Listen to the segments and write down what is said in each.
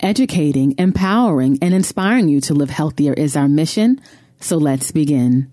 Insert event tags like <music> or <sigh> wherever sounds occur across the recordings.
Educating, empowering, and inspiring you to live healthier is our mission. So let's begin.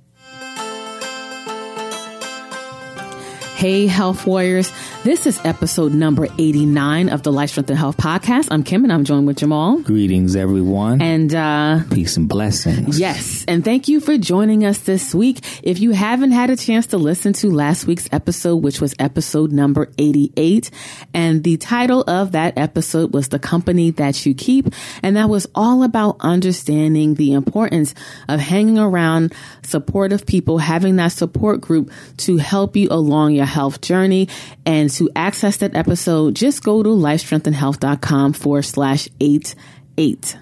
Hey, health warriors. This is episode number 89 of the Life Strength and Health podcast. I'm Kim and I'm joined with Jamal. Greetings, everyone. And, uh, peace and blessings. Yes. And thank you for joining us this week. If you haven't had a chance to listen to last week's episode, which was episode number 88, and the title of that episode was The Company That You Keep. And that was all about understanding the importance of hanging around supportive people, having that support group to help you along your health journey and to access that episode, just go to lifestrengthandhealth.com forward slash eight eight.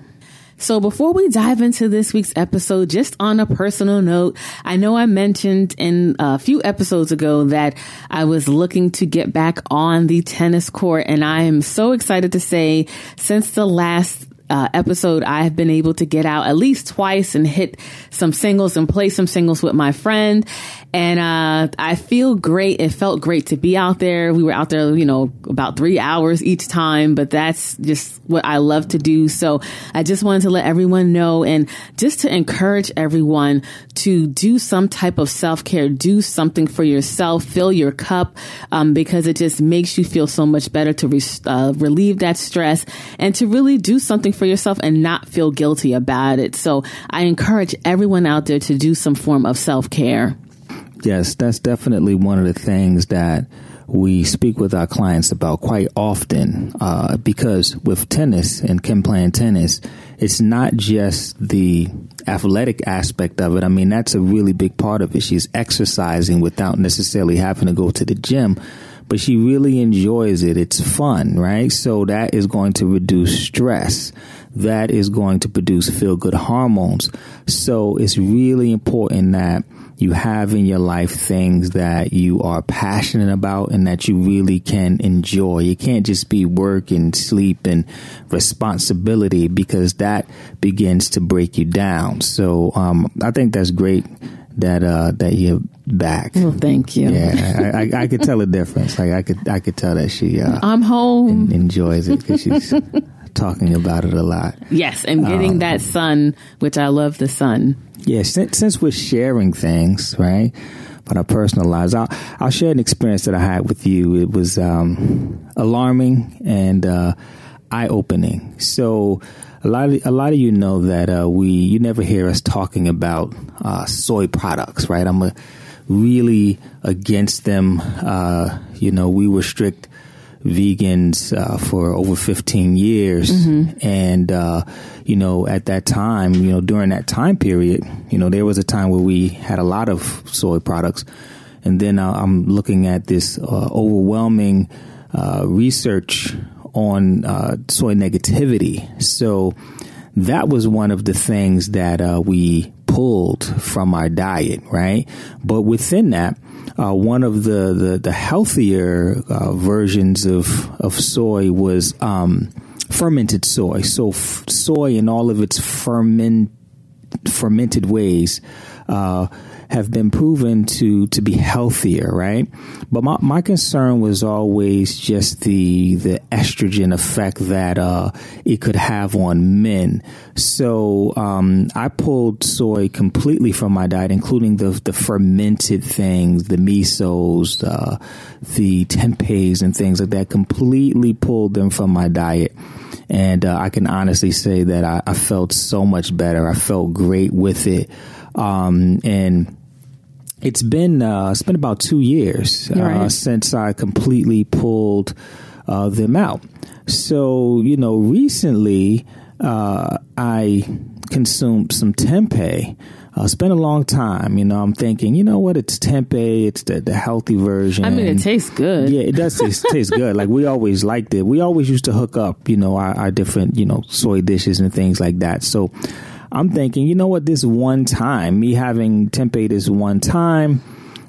So before we dive into this week's episode, just on a personal note, I know I mentioned in a few episodes ago that I was looking to get back on the tennis court and I am so excited to say since the last uh, episode, I have been able to get out at least twice and hit some singles and play some singles with my friend. And uh, I feel great. It felt great to be out there. We were out there, you know, about three hours each time, but that's just what I love to do. So I just wanted to let everyone know and just to encourage everyone to do some type of self care, do something for yourself, fill your cup, um, because it just makes you feel so much better to re- uh, relieve that stress and to really do something for yourself and not feel guilty about it. So I encourage everyone out there to do some form of self care. Yes, that's definitely one of the things that we speak with our clients about quite often uh, because with tennis and Kim playing tennis, it's not just the athletic aspect of it. I mean, that's a really big part of it. She's exercising without necessarily having to go to the gym, but she really enjoys it. It's fun, right? So that is going to reduce stress. That is going to produce feel good hormones. So it's really important that you have in your life things that you are passionate about and that you really can enjoy. You can't just be work and sleep and responsibility because that begins to break you down. So um, I think that's great that uh, that you're back. Well, thank you. Yeah, I, I, I, could tell a difference. Like I could I could tell that she uh, I'm home en- enjoys it because she's <laughs> talking about it a lot. Yes, and getting um, that sun, which I love the sun. Yeah, since, since we're sharing things, right? But our personal lives, I'll, I'll share an experience that I had with you. It was um, alarming and uh, eye opening. So, a lot of a lot of you know that uh, we you never hear us talking about uh, soy products, right? I'm a, really against them. Uh, you know, we were strict vegans uh, for over 15 years. Mm-hmm. And, uh, you know, at that time, you know, during that time period, you know, there was a time where we had a lot of soy products. And then uh, I'm looking at this uh, overwhelming uh, research on uh, soy negativity. So that was one of the things that we pulled from our diet, right? But within that, uh, one of the the, the healthier uh, versions of of soy was um, fermented soy. So f- soy in all of its ferment fermented ways. Uh, have been proven to to be healthier, right? But my, my concern was always just the the estrogen effect that uh, it could have on men. So um, I pulled soy completely from my diet, including the the fermented things, the misos, the the tempehs, and things like that. Completely pulled them from my diet. And uh, I can honestly say that I, I, felt so much better. I felt great with it. Um, and it's been uh, it's been about two years uh, right. since I completely pulled uh, them out. So you know, recently uh, I consumed some tempeh. Uh, it's been a long time. You know, I'm thinking, you know what? It's tempeh. It's the, the healthy version. I mean, it tastes good. Yeah, it does taste, taste <laughs> good. Like we always liked it. We always used to hook up, you know, our, our different, you know, soy dishes and things like that. So I'm thinking, you know what, this one time, me having tempeh this one time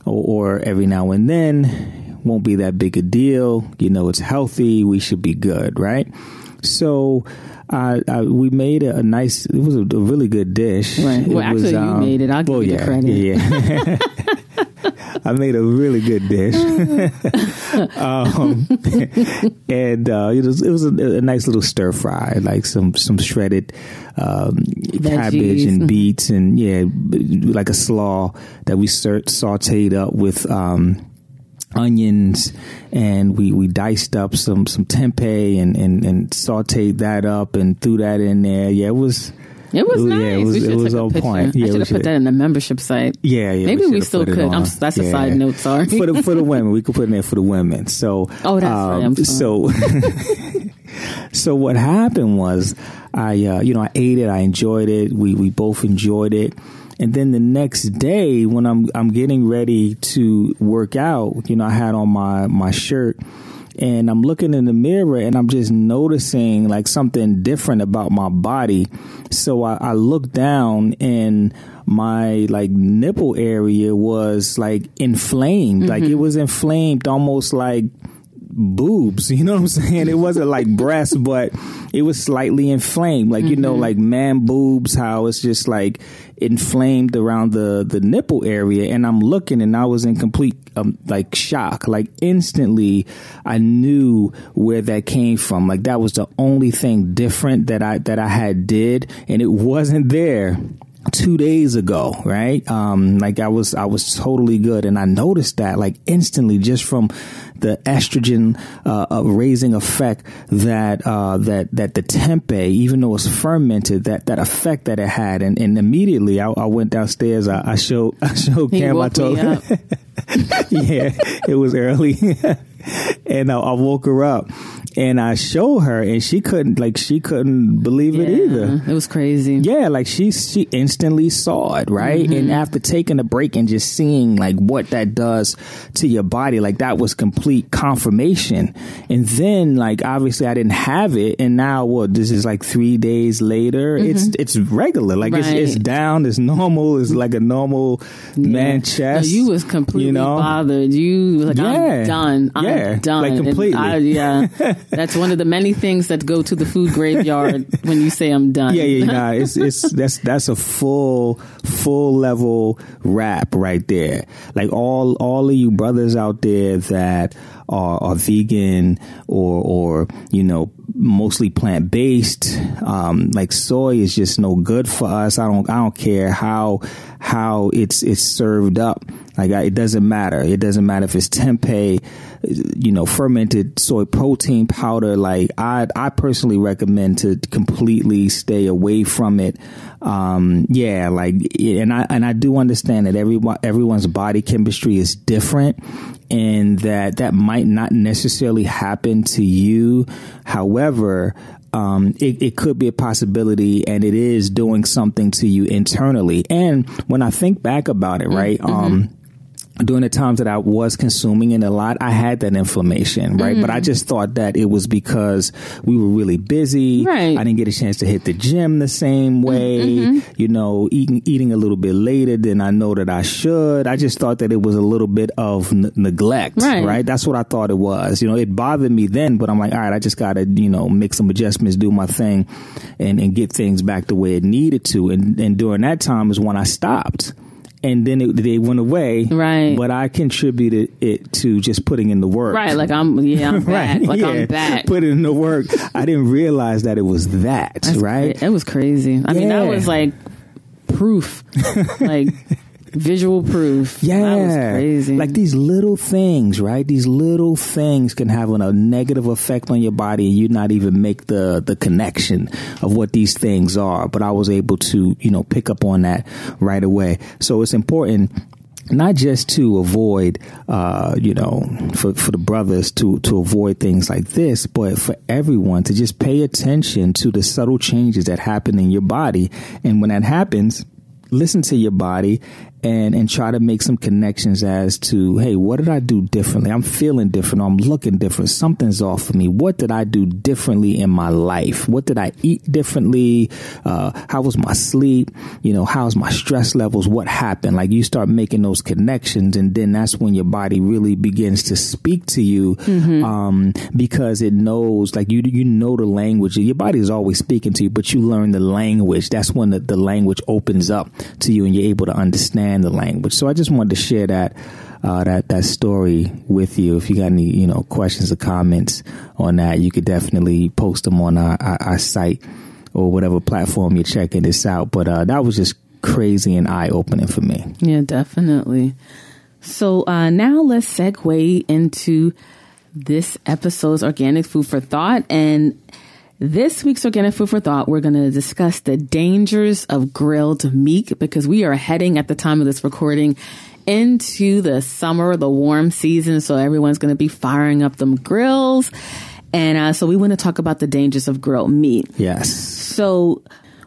or, or every now and then won't be that big a deal. You know, it's healthy. We should be good, right? So, uh, uh, we made a, a, nice. It was a, a really good dish. Right. Well, it actually, was, um, you made it. I'll give well, you yeah, the credit. Yeah. <laughs> <laughs> I made a really good dish, <laughs> um, and uh, it was it was a, a, nice little stir fry, like some some shredded um, cabbage and mm-hmm. beets, and yeah, like a slaw that we sauteed up with. Um, onions and we, we diced up some, some tempeh and, and, and sauteed that up and threw that in there. Yeah, it was, it was nice. Yeah, it was, it was on point. Yeah, I should have put that in the membership site. Yeah, yeah. Maybe we, we still could. that's yeah. a side note. Sorry. for the for the women, we could put it in there for the women. So <laughs> oh, that's um, right. so <laughs> so what happened was I uh, you know I ate it. I enjoyed it. We we both enjoyed it. And then the next day, when I'm I'm getting ready to work out, you know, I had on my my shirt and I'm looking in the mirror and I'm just noticing like something different about my body. So I, I look down and my like nipple area was like inflamed. Mm-hmm. Like it was inflamed almost like boobs. <laughs> You know what I'm saying? It wasn't like breasts, but it was slightly inflamed. Like, mm-hmm. you know, mm-hmm. like man boobs, how it's just like inflamed around the, the nipple area. And I'm looking and I was in complete, um, like shock. Like instantly I knew where that came from. Like that was the only thing different that I, that I had did. And it wasn't there two days ago, right? Um, like I was, I was totally good. And I noticed that like instantly just from the estrogen, uh, uh, raising effect that, uh, that, that the tempeh, even though it's fermented, that, that effect that it had. And, and immediately I, I went downstairs. I, I showed, <laughs> I showed Cam, I told <laughs> yeah, it was early. <laughs> and I, I woke her up and I showed her, and she couldn't like she couldn't believe yeah, it either. It was crazy. Yeah, like she she instantly saw it, right? Mm-hmm. And after taking a break and just seeing like what that does to your body, like that was complete confirmation. And then like obviously I didn't have it, and now what? This is like three days later. Mm-hmm. It's it's regular, like right. it's, it's down, it's normal, it's like a normal yeah. man chest. No, you was completely you know? bothered. You like yeah. I'm done. I'm yeah. Done. Like completely. I, yeah. That's one of the many things that go to the food graveyard <laughs> when you say I'm done. Yeah, yeah, <laughs> nah, it's it's that's that's a full full level wrap right there. Like all all of you brothers out there that are, are vegan or or you know mostly plant based. Um, like soy is just no good for us. I don't I don't care how how it's it's served up. Like I, it doesn't matter. It doesn't matter if it's tempeh, you know, fermented soy protein powder. Like I I personally recommend to completely stay away from it. Um, yeah, like and I and I do understand that everyone everyone's body chemistry is different and that that might not necessarily happen to you. However, um, it, it, could be a possibility and it is doing something to you internally. And when I think back about it, right, mm-hmm. um, during the times that I was consuming it a lot, I had that inflammation, right? Mm. But I mm. just thought that it was because we were really busy. Right. I didn't get a chance to hit the gym the same way, mm-hmm. you know, eating, eating a little bit later than I know that I should. I just thought that it was a little bit of n- neglect, right. right? That's what I thought it was. You know, it bothered me then, but I'm like, all right, I just got to, you know, make some adjustments, do my thing and, and get things back the way it needed to. And, and during that time is when I stopped and then it, they went away. Right. But I contributed it to just putting in the work. Right. Like I'm, yeah, I'm <laughs> back. right. Like yeah. I'm back. Put in the work. I didn't realize that it was that. That's right. Cra- it was crazy. I yeah. mean, that was like proof. like <laughs> visual proof. Yeah. crazy. Like these little things, right? These little things can have an, a negative effect on your body and you not even make the, the connection of what these things are. But I was able to, you know, pick up on that right away. So it's important not just to avoid, uh, you know, for, for the brothers to, to avoid things like this, but for everyone to just pay attention to the subtle changes that happen in your body. And when that happens, listen to your body and and try to make some connections as to hey what did i do differently? I'm feeling different. I'm looking different. Something's off for me. What did i do differently in my life? What did i eat differently? Uh, how was my sleep? You know how's my stress levels? What happened? Like you start making those connections and then that's when your body really begins to speak to you mm-hmm. um, because it knows like you you know the language. Your body is always speaking to you but you learn the language. That's when the, the language opens up to you and you're able to understand understand the language. So I just wanted to share that uh, that that story with you. If you got any you know questions or comments on that, you could definitely post them on our, our, our site or whatever platform you're checking this out. But uh, that was just crazy and eye opening for me. Yeah, definitely. So uh, now let's segue into this episode's organic food for thought and this week's Organic Food for Thought, we're going to discuss the dangers of grilled meat because we are heading at the time of this recording into the summer, the warm season. So everyone's going to be firing up them grills. And uh, so we want to talk about the dangers of grilled meat. Yes. So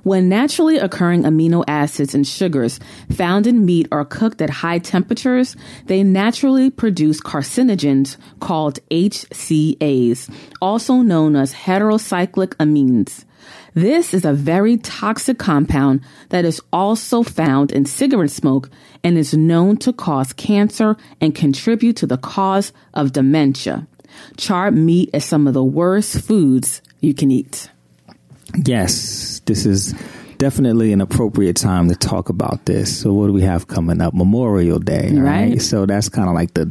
when naturally occurring amino acids and sugars found in meat are cooked at high temperatures, they naturally produce carcinogens called HCAs, also known as heterocyclic amines. This is a very toxic compound that is also found in cigarette smoke and is known to cause cancer and contribute to the cause of dementia. Charred meat is some of the worst foods you can eat. Yes, this is definitely an appropriate time to talk about this. So, what do we have coming up? Memorial Day, right? right? So that's kind of like the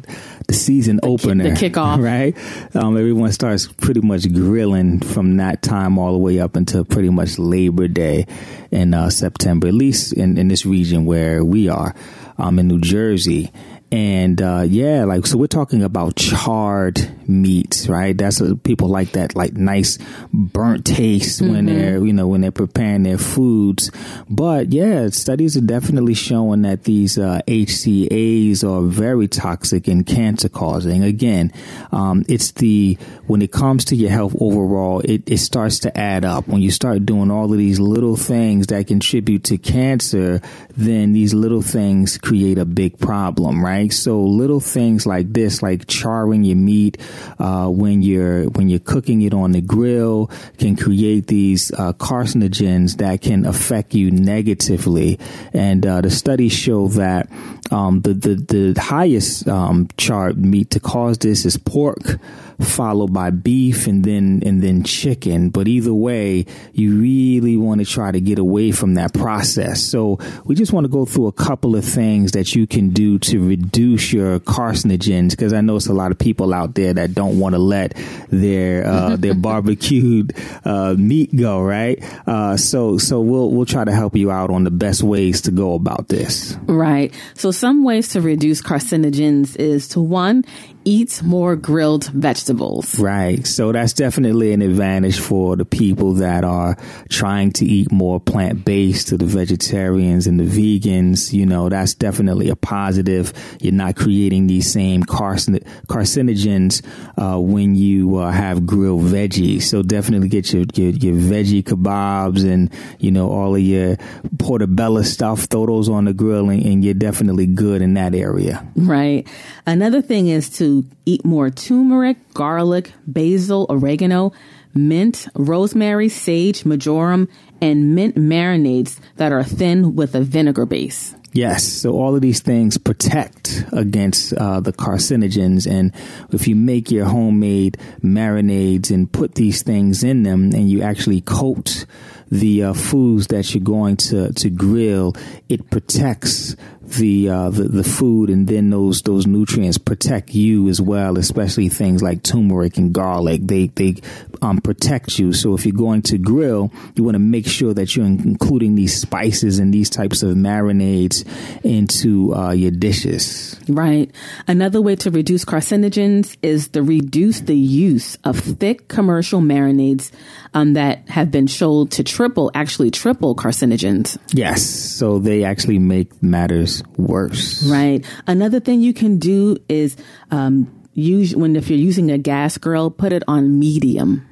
the season the opener, ki- the <laughs> kickoff, right? Um, everyone starts pretty much grilling from that time all the way up until pretty much Labor Day in uh, September, at least in in this region where we are, um, in New Jersey. And uh, yeah, like so, we're talking about charred meats, right? That's what people like that, like nice burnt taste mm-hmm. when they're, you know, when they're preparing their foods. But yeah, studies are definitely showing that these uh, HCAs are very toxic and cancer causing. Again, um, it's the when it comes to your health overall, it, it starts to add up. When you start doing all of these little things that contribute to cancer, then these little things create a big problem, right? So little things like this, like charring your meat uh, when you're when you're cooking it on the grill, can create these uh, carcinogens that can affect you negatively. And uh, the studies show that um, the, the the highest um, charred meat to cause this is pork followed by beef and then and then chicken. But either way, you really want to try to get away from that process. So we just want to go through a couple of things that you can do to reduce your carcinogens because I know it's a lot of people out there that don't want to let their uh, <laughs> their barbecued uh, meat go, right? Uh, so so we'll we'll try to help you out on the best ways to go about this. Right. So some ways to reduce carcinogens is to one eat more grilled vegetables. Right. So that's definitely an advantage for the people that are trying to eat more plant based to the vegetarians and the vegans. You know, that's definitely a positive. You're not creating these same carcin- carcinogens uh, when you uh, have grilled veggies. So definitely get your, your, your veggie kebabs and, you know, all of your portobello stuff, throw those on the grill and, and you're definitely good in that area. Right. Another thing is to eat more turmeric, garlic, basil, oregano, mint, rosemary, sage, marjoram, and mint marinades that are thin with a vinegar base. Yes, so all of these things protect against uh, the carcinogens, and if you make your homemade marinades and put these things in them, and you actually coat the uh, foods that you're going to to grill, it protects the, uh, the the food, and then those those nutrients protect you as well. Especially things like turmeric and garlic, they they um, protect you. So if you're going to grill, you want to make sure that you're including these spices and these types of marinades into uh, your dishes. Right. Another way to reduce carcinogens is to reduce the use of thick commercial marinades um, that have been shown to triple, actually triple carcinogens. Yes. So they actually make matters worse. Right. Another thing you can do is um, use when if you're using a gas grill, put it on medium.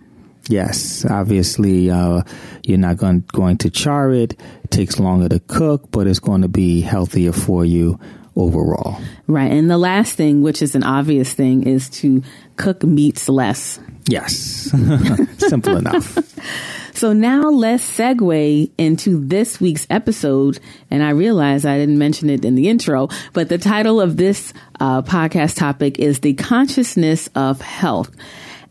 Yes, obviously, uh, you're not going, going to char it. It takes longer to cook, but it's going to be healthier for you overall. Right. And the last thing, which is an obvious thing, is to cook meats less. Yes. <laughs> Simple enough. <laughs> So now let's segue into this week's episode. And I realize I didn't mention it in the intro, but the title of this uh, podcast topic is The Consciousness of Health.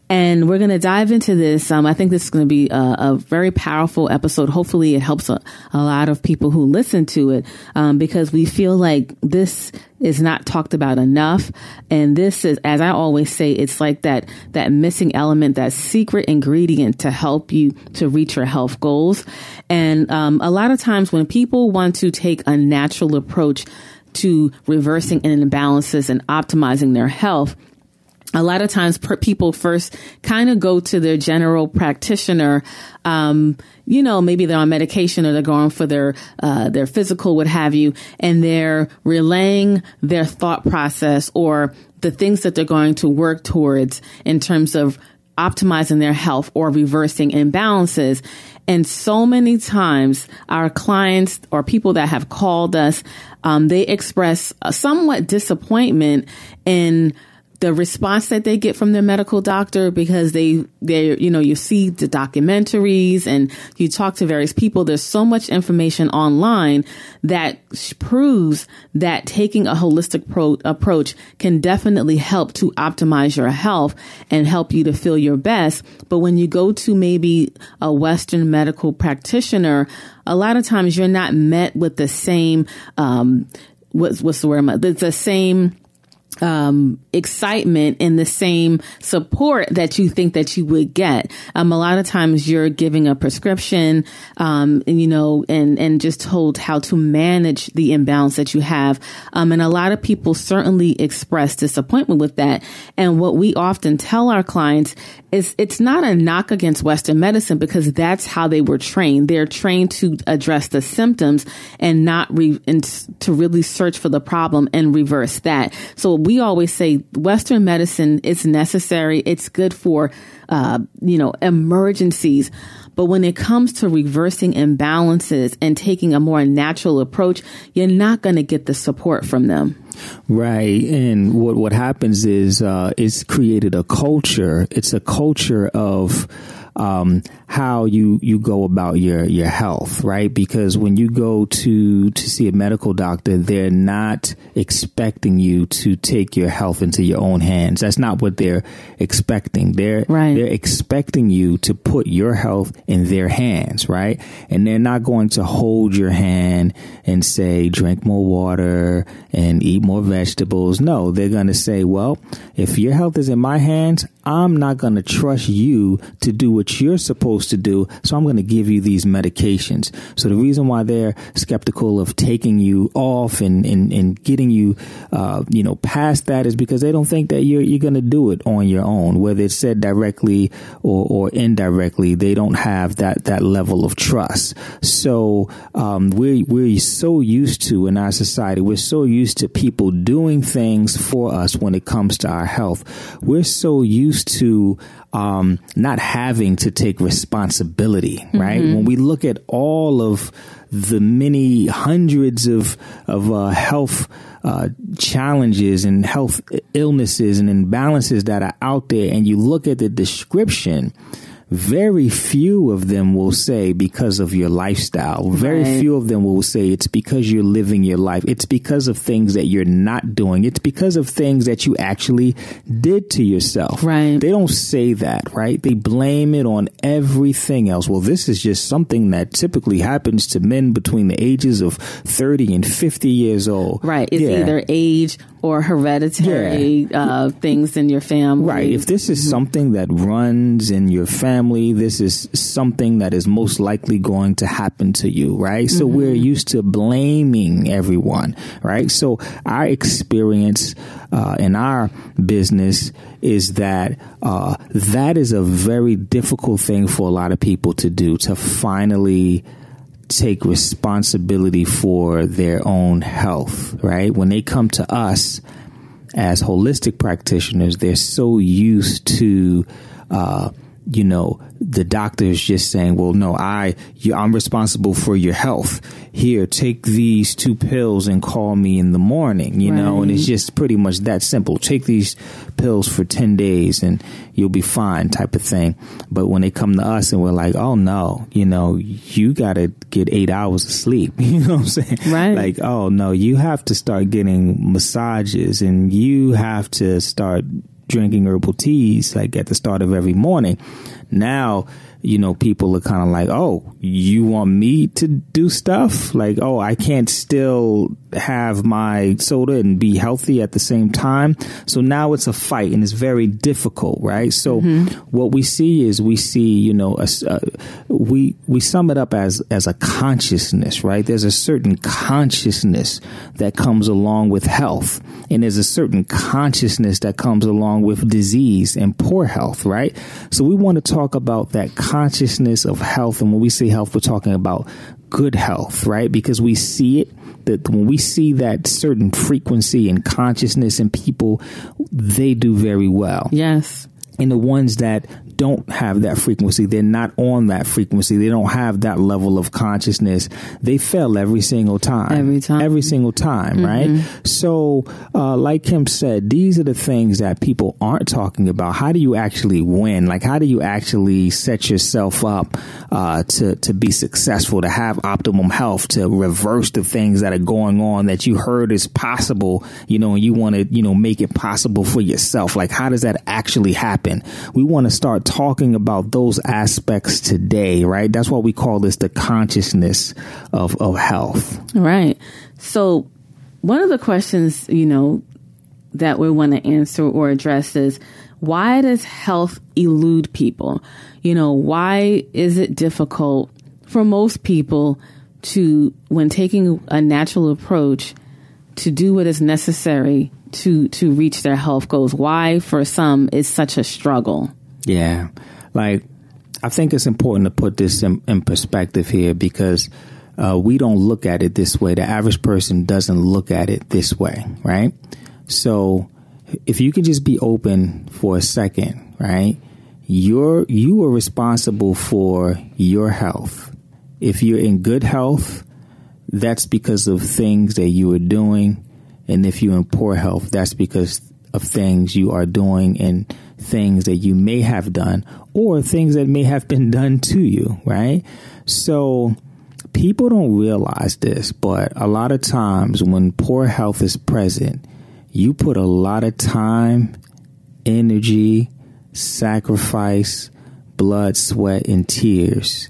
And we're going to dive into this. Um, I think this is going to be a, a, very powerful episode. Hopefully, it helps a, a, lot of people who listen to it um, because we feel like this is not talked about enough. And this is, as I always say, it's like that that missing element, that secret ingredient to help you to reach your health goals. And um, a lot of times, when people want to take a natural approach to reversing imbalances and optimizing their health a lot of times per- people first kind of go to their general practitioner um, you know maybe they're on medication or they're going for their uh, their physical what have you and they're relaying their thought process or the things that they're going to work towards in terms of optimizing their health or reversing imbalances. And so many times our clients or people that have called us um, they express somewhat disappointment in the response that they get from their medical doctor because they they you know you see the documentaries and you talk to various people. There's so much information online that proves that taking a holistic pro- approach can definitely help to optimize your health and help you to feel your best. But when you go to maybe a western medical practitioner a lot of times you're not met with the same um what's what's the word the, the same um, excitement and the same support that you think that you would get. Um, a lot of times you're giving a prescription, um, and, you know, and, and just told how to manage the imbalance that you have. Um, and a lot of people certainly express disappointment with that. And what we often tell our clients is it's not a knock against Western medicine because that's how they were trained. They're trained to address the symptoms and not re- and to really search for the problem and reverse that. So we always say Western medicine is necessary. It's good for, uh, you know, emergencies. But when it comes to reversing imbalances and taking a more natural approach, you're not going to get the support from them. Right, and what what happens is uh, it's created a culture. It's a culture of um, how you you go about your your health, right? Because when you go to to see a medical doctor, they're not expecting you to take your health into your own hands. That's not what they're expecting. They're right. they're expecting you to put your health in their hands, right? And they're not going to hold your hand and say drink more water and eat more vegetables. No, they're going to say, well, if your health is in my hands, I'm not going to trust you to do what you're supposed to do. So I'm going to give you these medications. So the reason why they're skeptical of taking you off and, and, and getting you, uh, you know, past that is because they don't think that you're, you're going to do it on your own, whether it's said directly or, or indirectly. They don't have that, that level of trust. So, um, we're, we're so used to in our society, we're so used to people doing things for us when it comes to our health. We're so used to, um, not having to take responsibility, right? Mm-hmm. When we look at all of the many hundreds of of uh, health uh, challenges and health illnesses and imbalances that are out there, and you look at the description very few of them will say because of your lifestyle. Very right. few of them will say it's because you're living your life. It's because of things that you're not doing. It's because of things that you actually did to yourself. Right. They don't say that, right? They blame it on everything else. Well, this is just something that typically happens to men between the ages of 30 and 50 years old. Right. It's yeah. either age or hereditary yeah. uh, things in your family. Right. If this is mm-hmm. something that runs in your family, this is something that is most likely going to happen to you, right? So mm-hmm. we're used to blaming everyone, right? So our experience uh, in our business is that uh, that is a very difficult thing for a lot of people to do to finally take responsibility for their own health, right? When they come to us as holistic practitioners, they're so used to, uh, you know, the doctor is just saying, well, no, I, you, I'm responsible for your health. Here, take these two pills and call me in the morning, you right. know, and it's just pretty much that simple. Take these pills for 10 days and you'll be fine type of thing. But when they come to us and we're like, oh no, you know, you got to get eight hours of sleep. <laughs> You know what I'm saying? Right. Like, oh no, you have to start getting massages and you have to start drinking herbal teas like at the start of every morning. Now, you know, people are kind of like, oh, you want me to do stuff? Like, oh, I can't still have my soda and be healthy at the same time. So now it's a fight and it's very difficult, right? So mm-hmm. what we see is we see, you know, a, we, we sum it up as, as a consciousness, right? There's a certain consciousness that comes along with health and there's a certain consciousness that comes along with disease and poor health, right? So we want to talk about that consciousness of health. And when we say health, we're talking about good health, right? Because we see it that when we see that certain frequency and consciousness in people, they do very well. Yes. And the ones that don't have that frequency. They're not on that frequency. They don't have that level of consciousness. They fail every single time. Every time. Every single time, mm-hmm. right? So, uh, like Kim said, these are the things that people aren't talking about. How do you actually win? Like, how do you actually set yourself up uh, to to be successful, to have optimum health, to reverse the things that are going on that you heard is possible, you know, and you want to, you know, make it possible for yourself. Like, how does that actually happen? We want to start talking about those aspects today, right? That's why we call this the consciousness of, of health. Right. So, one of the questions, you know, that we want to answer or address is why does health elude people? You know, why is it difficult for most people to, when taking a natural approach, to do what is necessary to to reach their health goals? Why, for some, is such a struggle? Yeah. Like, I think it's important to put this in, in perspective here because uh, we don't look at it this way. The average person doesn't look at it this way, right? So, if you can just be open for a second, right? You're you are responsible for your health. If you're in good health, that's because of things that you are doing, and if you're in poor health, that's because of things you are doing and things that you may have done or things that may have been done to you, right? So people don't realize this, but a lot of times when poor health is present, you put a lot of time, energy, sacrifice, blood, sweat, and tears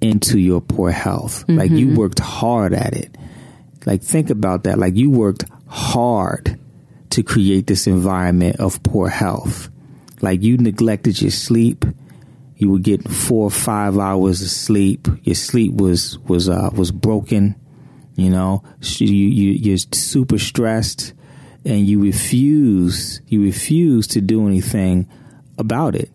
into your poor health. Mm-hmm. Like you mm-hmm. worked hard at it. Like think about that. Like you worked hard to create this environment of poor health. Like you neglected your sleep. You would get four or five hours of sleep. Your sleep was was uh, was broken. You know, you, you you're super stressed, and you refuse you refuse to do anything about it.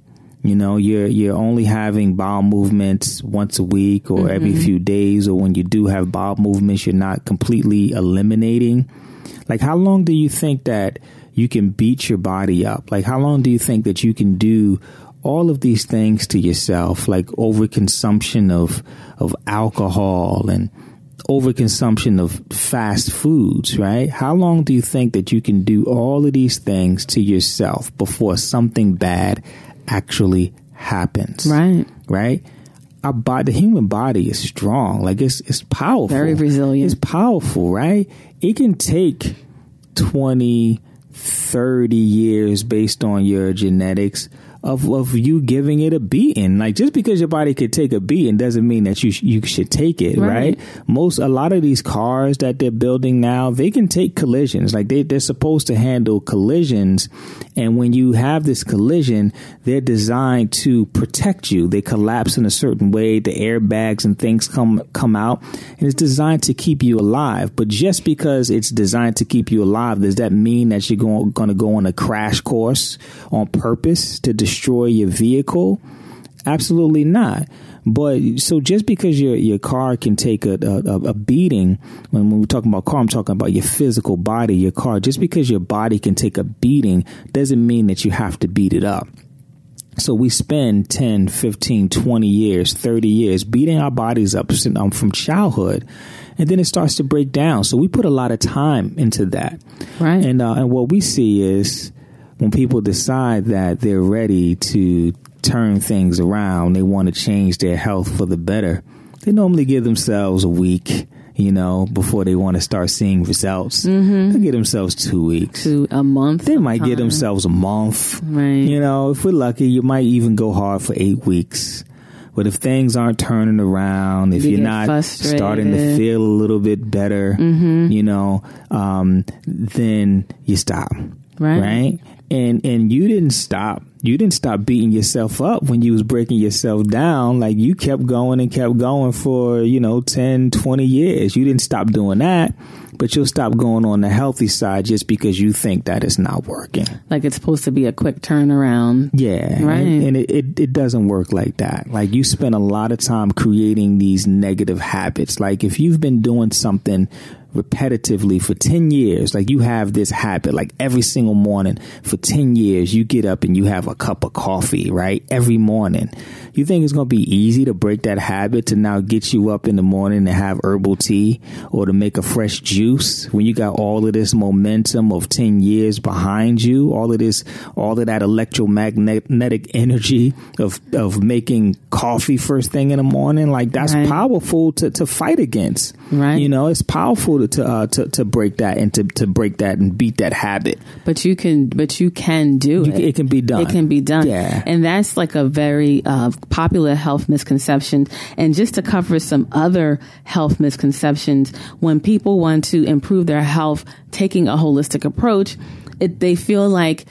You know, you're you're only having bowel movements once a week or mm-hmm. every few days, or when you do have bowel movements, you're not completely eliminating like, how long do you think that you can beat your body up? Like, how long do you think that you can do all of these things to yourself, like overconsumption of of alcohol and overconsumption of fast foods, right? How long do you think that you can do all of these things to yourself before something bad actually happens? Right. Right? Our body, the human body is strong. Like it's it's powerful. Very resilient. It's powerful, right? it can take 20, 30 years based on your genetics of, of you giving it a beating. Like just because your body could take a beating doesn't mean that you sh- you should take it, right. right. Most a lot of these cars that they're building now, they can take collisions. Like they they're supposed to handle collisions, and when you have this collision, they're designed to protect you. They collapse in a certain way. The airbags and things come come out, and it's designed to keep you alive. But just because it's designed to keep you alive, does that mean that you're going going to go on a crash course on purpose to destroy destroy your vehicle? Absolutely not. But so just because your your car can take a, a, a beating, when, when we're talking about car, I'm talking about your physical body, your car. Just because your body can take a beating doesn't mean that you have to beat it up. So we spend 10, 15, 20 years, 30 years beating our bodies up um, from childhood. And then it starts to break down. So we put a lot of time into that. Right. And, uh, and what we see is when people decide that they're ready to turn things around, they want to change their health for the better, they normally give themselves a week, you know, before they want to start seeing results. Mm-hmm. They get themselves two weeks. To a month. They might get themselves a month. Right. You know, if we're lucky, you might even go hard for eight weeks. But if things aren't turning around, if you are not frustrated. starting to feel a little bit better, Mm-hmm. you know, um, then you stop. Right. Right. And and you didn't stop. You didn't stop beating yourself up when you was breaking yourself down. Like you kept going and kept going for, you know, 10, 20 years. You didn't stop doing that, but you'll stop going on the healthy side just because you think that it's not working. Like it's supposed to be a quick turnaround. Yeah. Right. And, and it, it, it doesn't work like that. Like you spend a lot of time creating these negative habits. Like if you've been doing something repetitively for 10 years, like you have this habit, like every single morning for 10 years, you get up and you have a cup of coffee, right? Every morning. You think it's going to be easy to break that habit to now get you up in the morning and have herbal tea or to make a fresh juice when you got all of this momentum of 10 years behind you, all of this, all of that electromagnetic energy of, of making coffee first thing in the morning. Like that's Right. powerful to, to fight against. Right. You know, it's powerful to, to, uh, to, to break that and to, to break that and beat that habit. But you can, but you can do You it. it can be done. It can be done. Yeah. And that's like a very uh, popular health misconception. And just to cover some other health misconceptions, when people want to improve their health, taking a holistic approach, it, they feel like,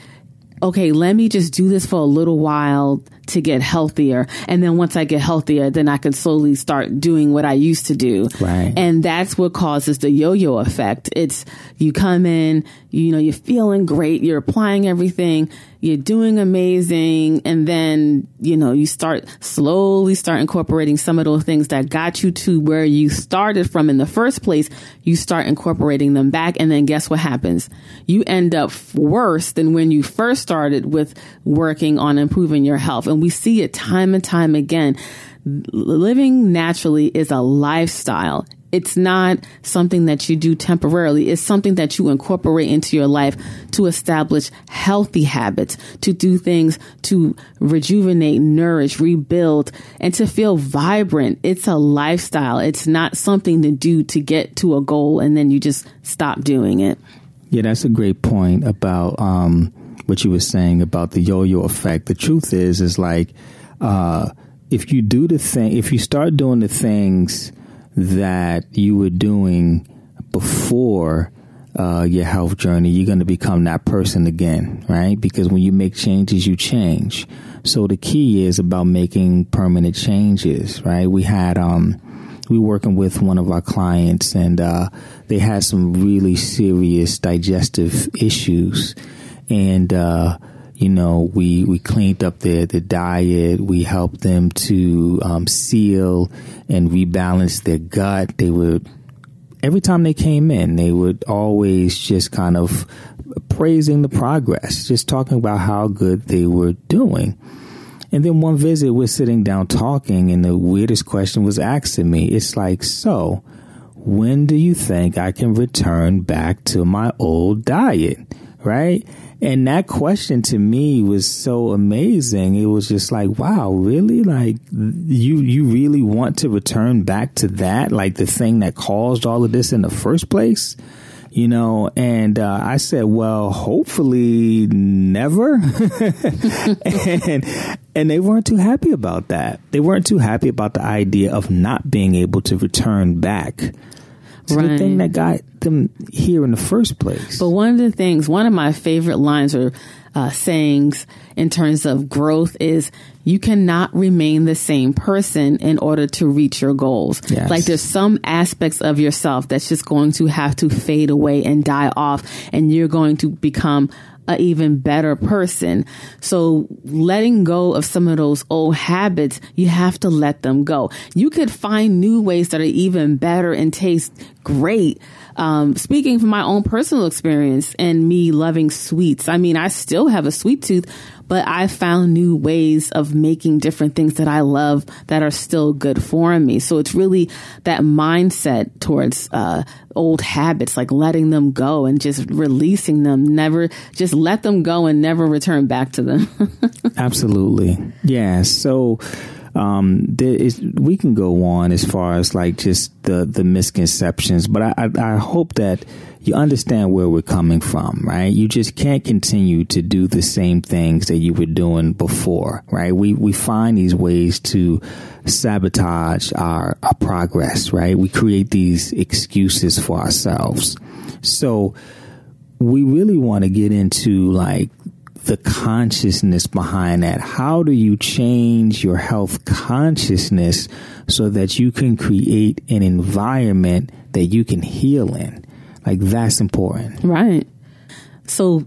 okay, let me just do this for a little while to get healthier. And then once I get healthier, then I can slowly start doing what I used to do. Right. And that's what causes the yo-yo effect. It's you come in, you know, you're feeling great, you're applying everything, you're doing amazing, and then, you know, you start slowly start incorporating some of those things that got you to where you started from in the first place. You start incorporating them back, and then guess what happens? You end up worse than when you first started with working on improving your health. And we see it time and time again living naturally is a lifestyle. It's not something that you do temporarily. It's something that you incorporate into your life to establish healthy habits, to do things to rejuvenate, nourish, rebuild, and to feel vibrant. It's a lifestyle. It's not something to do to get to a goal and then you just stop doing it. Yeah, that's a great point about um, what you were saying about the yo-yo effect. The truth is, is like uh, if you do the thing, if you start doing the things that you were doing before uh, your health journey, you're going to become that person again, right? Because when you make changes, you change. So the key is about making permanent changes, right? We had um, we were working with one of our clients and uh, they had some really serious digestive issues and uh, you know we we cleaned up their their diet we helped them to um, seal and rebalance their gut they would every time they came in they would always just kind of praising the progress just talking about how good they were doing and then one visit, we're sitting down talking, and the weirdest question was asked asking me. It's like, so, when do you think I can return back to my old diet? Right? And that question to me was so amazing. It was just like, wow, really? Like, you, you really want to return back to that? Like the thing that caused all of this in the first place? you know and uh, i said well hopefully never <laughs> and and they weren't too happy about that they weren't too happy about the idea of not being able to return back to the thing that got them here in the first place But one of the things, one of my favorite lines or uh, sayings in terms of growth is you cannot remain the same person in order to reach your goals. Yes. Like there's some aspects of yourself that's just going to have to fade away and die off and you're going to become a even better person. So letting go of some of those old habits, you have to let them go. You could find new ways that are even better and taste great. Um, speaking from my own personal experience and me loving sweets, I mean, I still have a sweet tooth, but I found new ways of making different things that I love that are still good for me. So it's really that mindset towards uh, old habits, like letting them go and just releasing them. Never just let them go and never return back to them. <laughs> Absolutely. Yeah. So, um, there is, we can go on as far as like just the the misconceptions, but I, I, I hope that you understand where we're coming from, right? You just can't continue to do the same things that you were doing before, right? We we find these ways to sabotage our, our progress, right? We create these excuses for ourselves. So we really want to get into like the consciousness behind that. How do you change your health consciousness so that you can create an environment that you can heal in? Like that's important. Right. So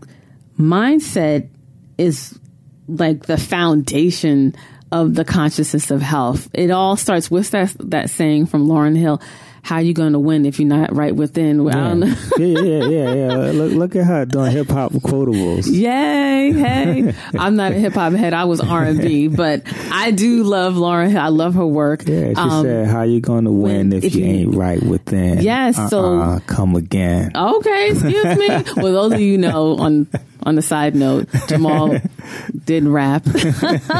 mindset is like the foundation of the consciousness of health. It all starts with that that saying from Lauryn Hill, how are you going to win if you're not right within? Yeah. <laughs> yeah, yeah, yeah, yeah. Look, look at her doing hip hop quotables. Yay! Hey, <laughs> I'm not a hip hop head. I was R and B, <laughs> but I do love Lauryn. I love her work. Yeah, she um, said, "How you going to win if, if you, ain't right within?" Yes. Uh-uh, so come again. Okay, excuse me. well, those of you know on on the side note, Jamal did rap,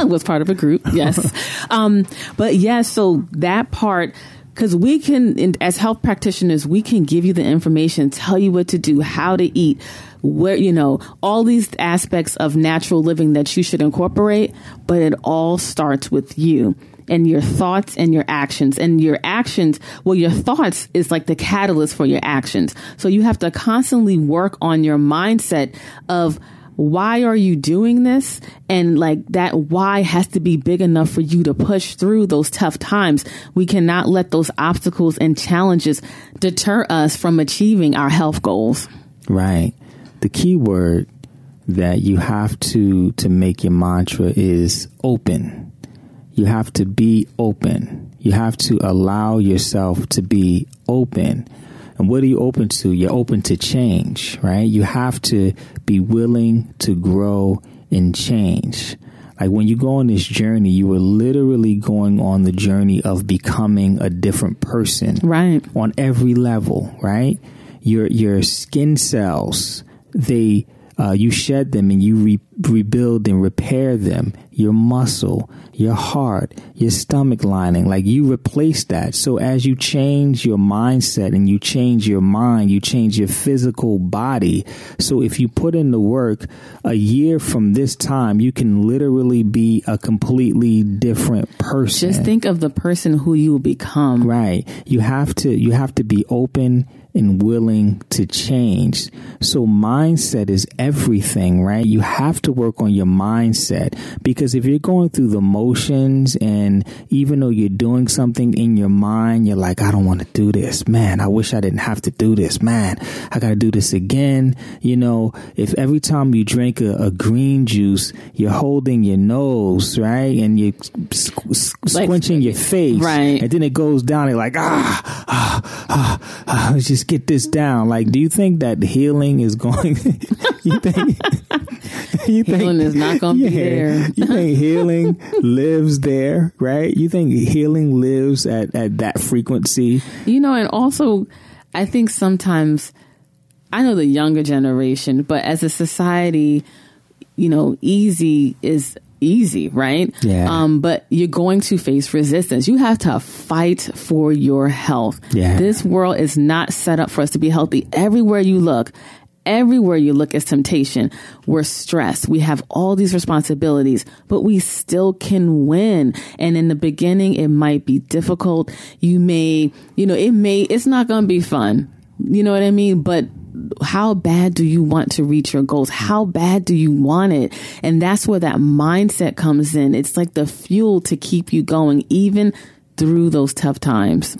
was part of a group. Yes. Um, but yes, yeah, so that part because we can, as health practitioners, we can give you the information, tell you what to do, how to eat, where, you know, all these aspects of natural living that you should incorporate, but it all starts with you and your thoughts and your actions. And your actions well your thoughts is like the catalyst for your actions. So you have to constantly work on your mindset of why are you doing this? And like that why has to be big enough for you to push through those tough times. We cannot let those obstacles and challenges deter us from achieving our health goals. Right. The key word that you have to to make your mantra is open. You have to be open. You have to allow yourself to be open. And what are you open to? You're open to change, right? You have to be willing to grow and change. Like when you go on this journey, you are literally going on the journey of becoming a different person. Right. On every level, right? Your your skin cells, they uh, you shed them and you re- rebuild and repair them. Your muscle, your heart, your stomach lining, like you replace that. So as you change your mindset and you change your mind, you change your physical body. So if you put in the work, a year from this time, you can literally be a completely different person. Just think of the person who you will become. Right. You have to, you have to be open and willing to change. So mindset is everything, right? You have to work on your mindset because if you're going through the motions and even though you're doing something in your mind, you're like, I don't want to do this. Man, I wish I didn't have to do this. Man, I got to do this again. You know, if every time you drink a, a green juice, you're holding your nose, right? And you're squ- squinching like, your face. Right. And then it goes down. You're like, ah, ah, ah, ah. Just get this down. Like, do you think that healing is going? <laughs> you think you healing think, is not going to yeah, be there? you think healing lives there, right? You think healing lives at at that frequency? You know, and also, I think sometimes I know the younger generation, but as a society, you know, easy is easy, right? Yeah. Um, but you're going to face resistance. You have to fight for your health. Yeah. This world is not set up for us to be healthy. Everywhere you look, everywhere you look is temptation. We're stressed. We have all these responsibilities, but we still can win. And in the beginning, it might be difficult. You may, you know, it may, it's not going to be fun. You know what I mean? But how bad do you want to reach your goals? How bad do you want it? And that's where that mindset comes in. It's like the fuel to keep you going, even through those tough times.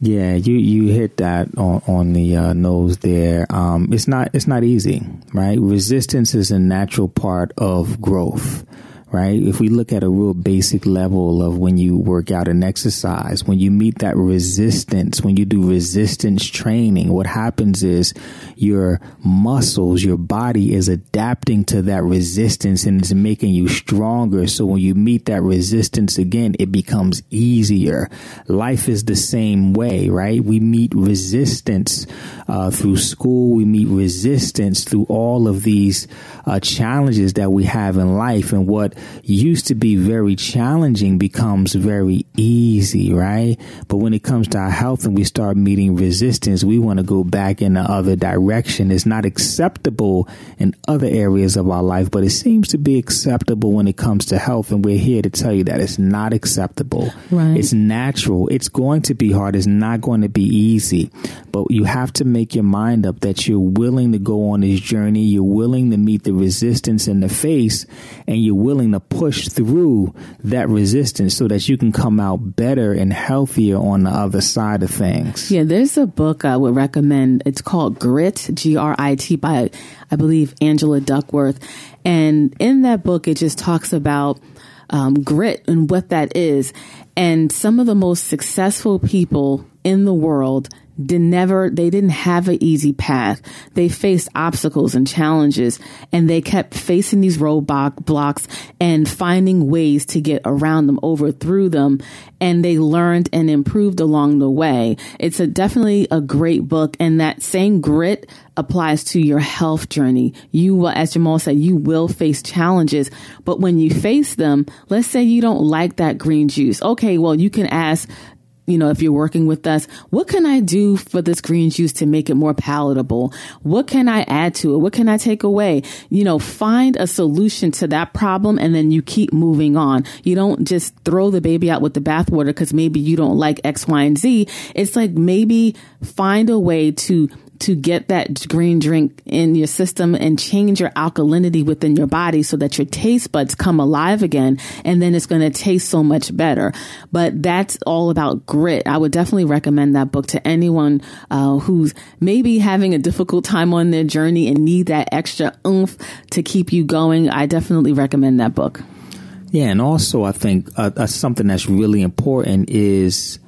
Yeah, you you hit that on on the uh, nose there. Um, it's not it's not easy, right? Resistance is a natural part of growth right? If we look at a real basic level of when you work out and exercise, when you meet that resistance, when you do resistance training, what happens is your muscles, your body is adapting to that resistance and it's making you stronger. So when you meet that resistance again, it becomes easier. Life is the same way, right? We meet resistance uh, through school. We meet resistance through all of these uh, challenges that we have in life and what used to be very challenging becomes very easy, right? But when it comes to our health and we start meeting resistance, we want to go back in the other direction. It's not acceptable in other areas of our life, but it seems to be acceptable when it comes to health. And we're here to tell you that it's not acceptable. Right. It's natural. It's going to be hard. It's not going to be easy, but you have to make your mind up that you're willing to go on this journey. You're willing to meet the resistance in the face and you're willing to push through that resistance so that you can come out better and healthier on the other side of things. Yeah, there's a book I would recommend. It's called Grit, G R I T, by, I believe, Angela Duckworth. And in that book, it just talks about um, grit and what that is. And some of the most successful people in the world did never they didn't have an easy path. They faced obstacles and challenges and they kept facing these roadblock blocks and finding ways to get around them over through them and they learned and improved along the way. It's a definitely a great book and that same grit applies to your health journey. You will as jamal said you will face challenges but when you face them let's say you don't like that green juice. Okay well you can ask you know, if you're working with us, what can I do for this green juice to make it more palatable? What can I add to it? What can I take away? You know, find a solution to that problem and then you keep moving on. You don't just throw the baby out with the bathwater because maybe you don't like X, Y, and Z. It's like maybe find a way to to get that green drink in your system and change your alkalinity within your body so that your taste buds come alive again. And then it's going to taste so much better. But that's all about grit. I would definitely recommend that book to anyone uh, who's maybe having a difficult time on their journey and need that extra oomph to keep you going. I definitely recommend that book. Yeah, and also I think uh, uh, something that's really important is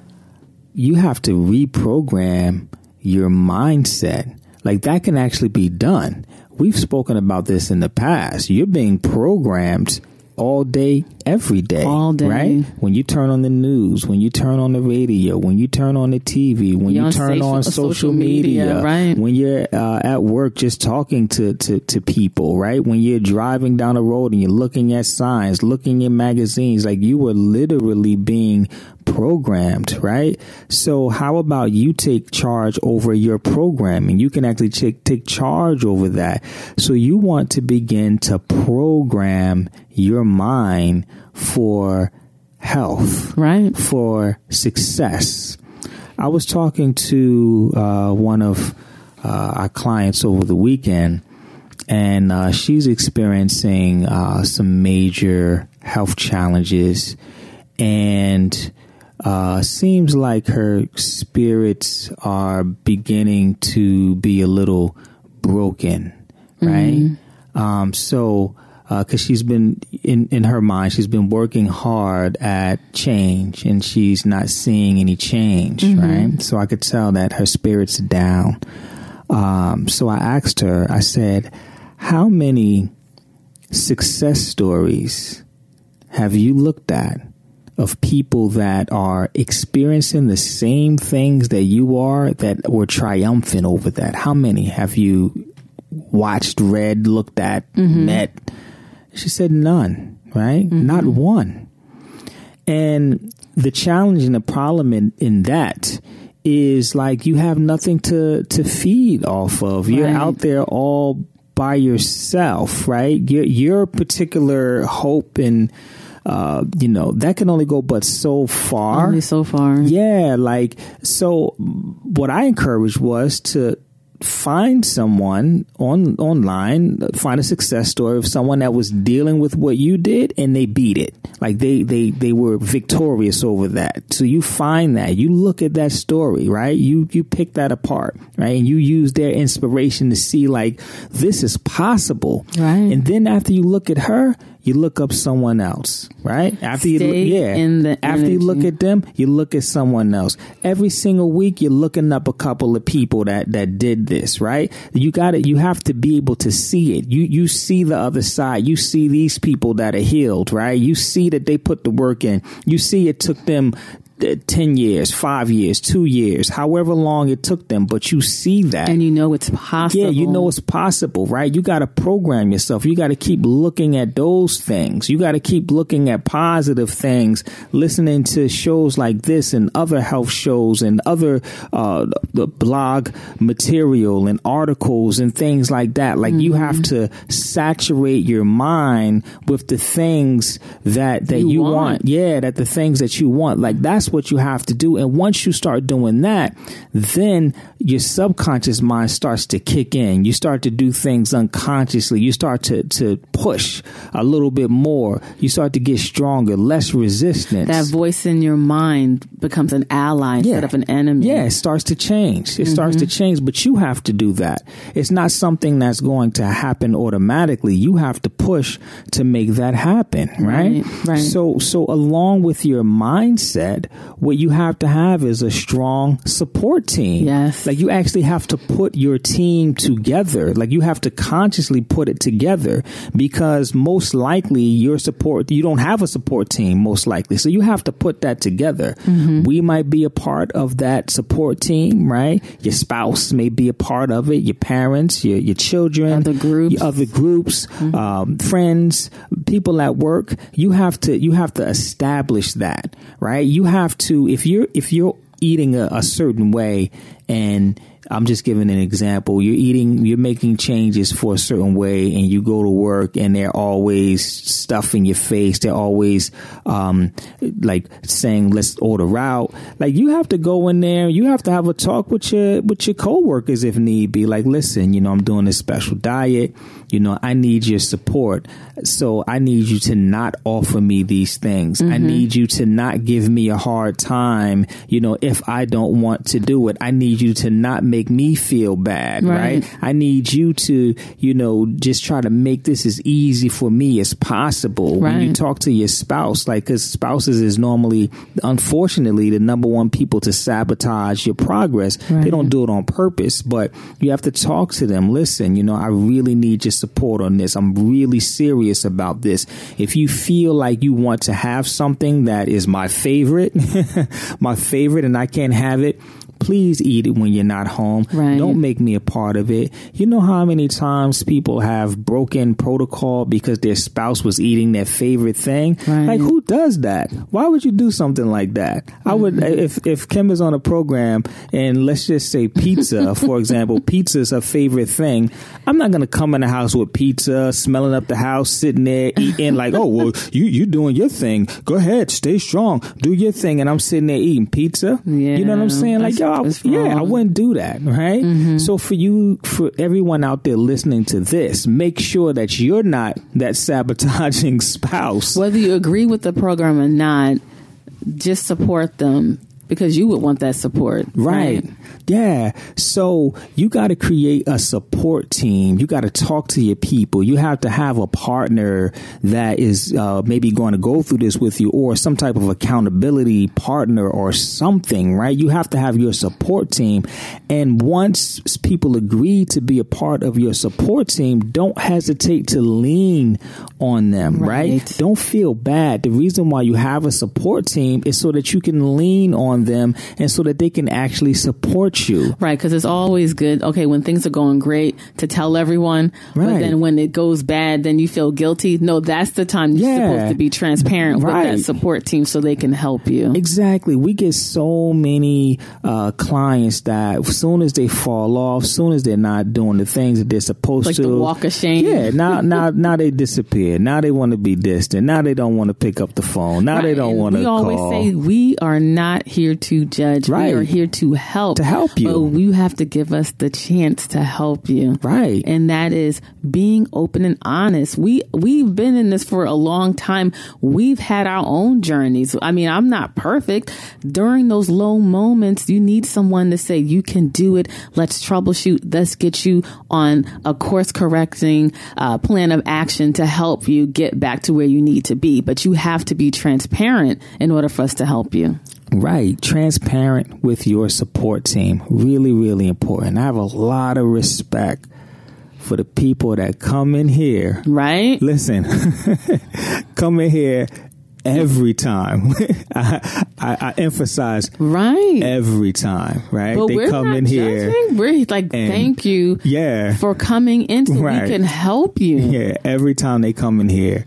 you have to reprogram your mindset. Like that can actually be done. We've spoken about this in the past. You're being programmed all day, every day. All day. Right? When you turn on the news, when you turn on the radio, when you turn on the TV, when You're you turn social- on social social, media, media, right. when you're uh, at work just talking to, to, to people, right? When you're driving down the road and you're looking at signs, looking in magazines, like you were literally being programmed, right? So how about you take charge over your programming? You can actually take, take charge over that. So you want to begin to program your mind for health Right. for success. I was talking to uh, one of uh, our clients over the weekend, and uh, she's experiencing uh, some major health challenges, and uh, seems like her spirits are beginning to be a little broken, right? Um, so because she's been in in her mind, she's been working hard at change, and she's not seeing any change, right? So I could tell that her spirits are down. Um, so I asked her, I said, "How many success stories have you looked at of people that are experiencing the same things that you are that were triumphant over that? How many have you watched, read, looked at, mm-hmm. met?" She said none, right? Mm-hmm. Not one. And the challenge and the problem in, in that is like you have nothing to, to feed off of. You're out there all by yourself, right? Your, your particular hope and, uh, you know, that can only go but so far. Only so far. Yeah, like so what I encouraged was to find someone on online, find a success story of someone that was dealing with what you did and they beat it. Like they they they were victorious over that. So you find that, you look at that story, right? You you pick that apart, right? And you use their inspiration to see like this is possible. Right. And then after you look at her, you look up someone else, right? After you Stay look, yeah, in the after you look at them, you look at someone else. Every single week, you're looking up a couple of people that that did this, right? You got it. You have to be able to see it. You you see the other side. You see these people that are healed, right? You see that they put the work in. You see it took them 10 years, five years, two years, however long it took them, but you see that. And you know it's possible. Yeah, you know it's possible, right? You got to program yourself. You got to keep looking at those things. You got to keep looking at positive things, listening to shows like this and other health shows and other uh, the blog material and articles and things like that. Like mm-hmm. you have to saturate your mind with the things that that you, you want. want. Yeah, that the things that you want. Like that's what you have to do. And once you start doing that, then your subconscious mind starts to kick in. You start to do things unconsciously. You start to, to push a little bit more. You start to get stronger, less resistance. That voice in your mind becomes an ally instead yeah. of an enemy. Yeah, it starts to change. It mm-hmm. starts to change, but you have to do that. It's not something that's going to happen automatically. You have to push to make that happen, right? Right. right. So, so along with your mindset, what you have to have is a strong support team. Yes. Like you actually have to put your team together. Like you have to consciously put it together because most likely your support, you don't have a support team most likely. So you have to put that together. Mm-hmm. We might be a part of that support team, right? Your spouse may be a part of it, your parents, your, your children, other groups, other groups, mm-hmm. um, friends, people at work. You have to, you have to establish that, right? You have to, if you're, if you're eating a, a certain way and I'm just giving an example. You're eating, you're making changes for a certain way, and you go to work, and they're always stuffing your face. They're always um, like saying, "Let's order out." Like you have to go in there. You have to have a talk with your with your coworkers if need be. Like, listen, you know, I'm doing this special diet. You know, I need your support. So I need you to not offer me these things. Mm-hmm. I need you to not give me a hard time. You know, if I don't want to do it, I need you to not make me feel bad, right? right? I need you to, you know, just try to make this as easy for me as possible. Right. When you talk to your spouse, like, cause spouses is normally, unfortunately, the number one people to sabotage your progress. Right. They don't do it on purpose, but you have to talk to them. Listen, you know, I really need your support on this. I'm really serious about this. If you feel like you want to have something that is my favorite, <laughs> my favorite, and I can't have it, please eat it when you're not home. Right. Don't make me a part of it. You know how many times people have broken protocol because their spouse was eating their favorite thing? Right. Like who does that? Why would you do something like that? Mm-hmm. I would mm-hmm. if if Kim is on a program and let's just say pizza, <laughs> for example, pizza is her favorite thing. I'm not gonna come in the house with pizza, smelling up the house, sitting there eating like, oh well, <laughs> you you doing your thing. Go ahead, stay strong, do your thing, and I'm sitting there eating pizza. Yeah, you know what I'm saying? Like, yo, I, yeah, I wouldn't do that, right? Mm-hmm. So for you, for everyone out there listening to this, make sure that you're not that sabotaging <laughs> spouse. Whether you agree with the program or not, just support them because you would want that support. Right. right? Yeah. So you got to create a support team. You got to talk to your people. You have to have a partner that is uh, maybe going to go through this with you or some type of accountability partner or something, right? You have to have your support team. And once people agree to be a part of your support team, don't hesitate to lean on them, right? right? Don't feel bad. The reason why you have a support team is so that you can lean on them and so that they can actually support you. Right, because it's always good, okay, when things are going great to tell everyone, right. but then when it goes bad, then you feel guilty. No, that's the time you're yeah. supposed to be transparent right. with that support team so they can help you. Exactly. We get so many uh, clients that as soon as they fall off, as soon as they're not doing the things that they're supposed like to. the walk of shame. Yeah, now, now, now they disappear. Now they want to be distant. Now they don't want to pick up the phone. Now right. they don't want to call. We always say we are not here to judge. Right. We are here to help. To help you. But you have to give us the chance to help you. Right. And that is being open and honest. We we've been in this for a long time. We've had our own journeys. I mean, I'm not perfect. During those low moments, you need someone to say, you can do it. Let's troubleshoot. Let's get you on a course correcting uh, plan of action to help you get back to where you need to be. But you have to be transparent in order for us to help you. Right. Transparent with your support team. Really, really important. I have a lot of respect for the people that come in here. Right. Listen, <laughs> come in here every time. <laughs> I, I, I, emphasize right every time. Right? But they come in judging. here. We're like, thank you, yeah, for coming into. Right. We can help you. Yeah, every time they come in here,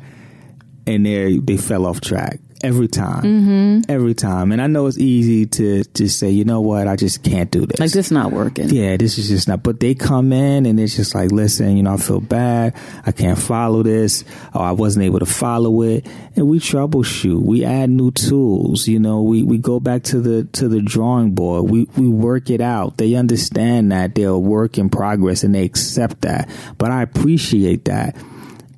and they they fell off track every time, mm-hmm. every time. And I know it's easy to just say, you know what, I just can't do this. Like this not working. Yeah, this is just not. But they come in and it's just like, listen, you know, I feel bad. I can't follow this. Or I wasn't able to follow it. And we troubleshoot. We add new tools. You know, we we go back to the to the drawing board. We we work it out. They understand that they're a work in progress and they accept that. But I appreciate that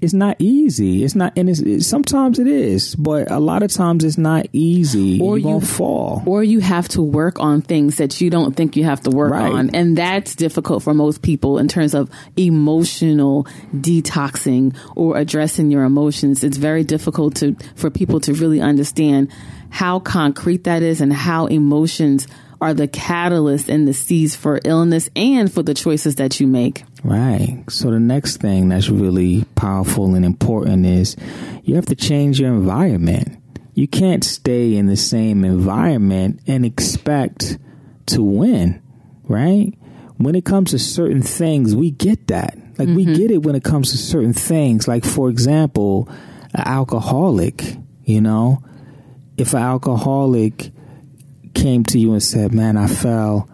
it's not easy. It's not, and it's, it, sometimes it is, but a lot of times it's not easy. Or you fall, or you have to work on things that you don't think you have to work right. on, and that's difficult for most people in terms of emotional detoxing or addressing your emotions. It's very difficult to for people to really understand how concrete that is and how emotions are the catalyst and the seeds for illness and for the choices that you make. Right. So the next thing that's really powerful and important is you have to change your environment. You can't stay in the same environment and expect to win, right? When it comes to certain things, we get that. Like mm-hmm. we get it when it comes to certain things. Like for example, an alcoholic, you know, if an alcoholic came to you and said, "Man, I fell,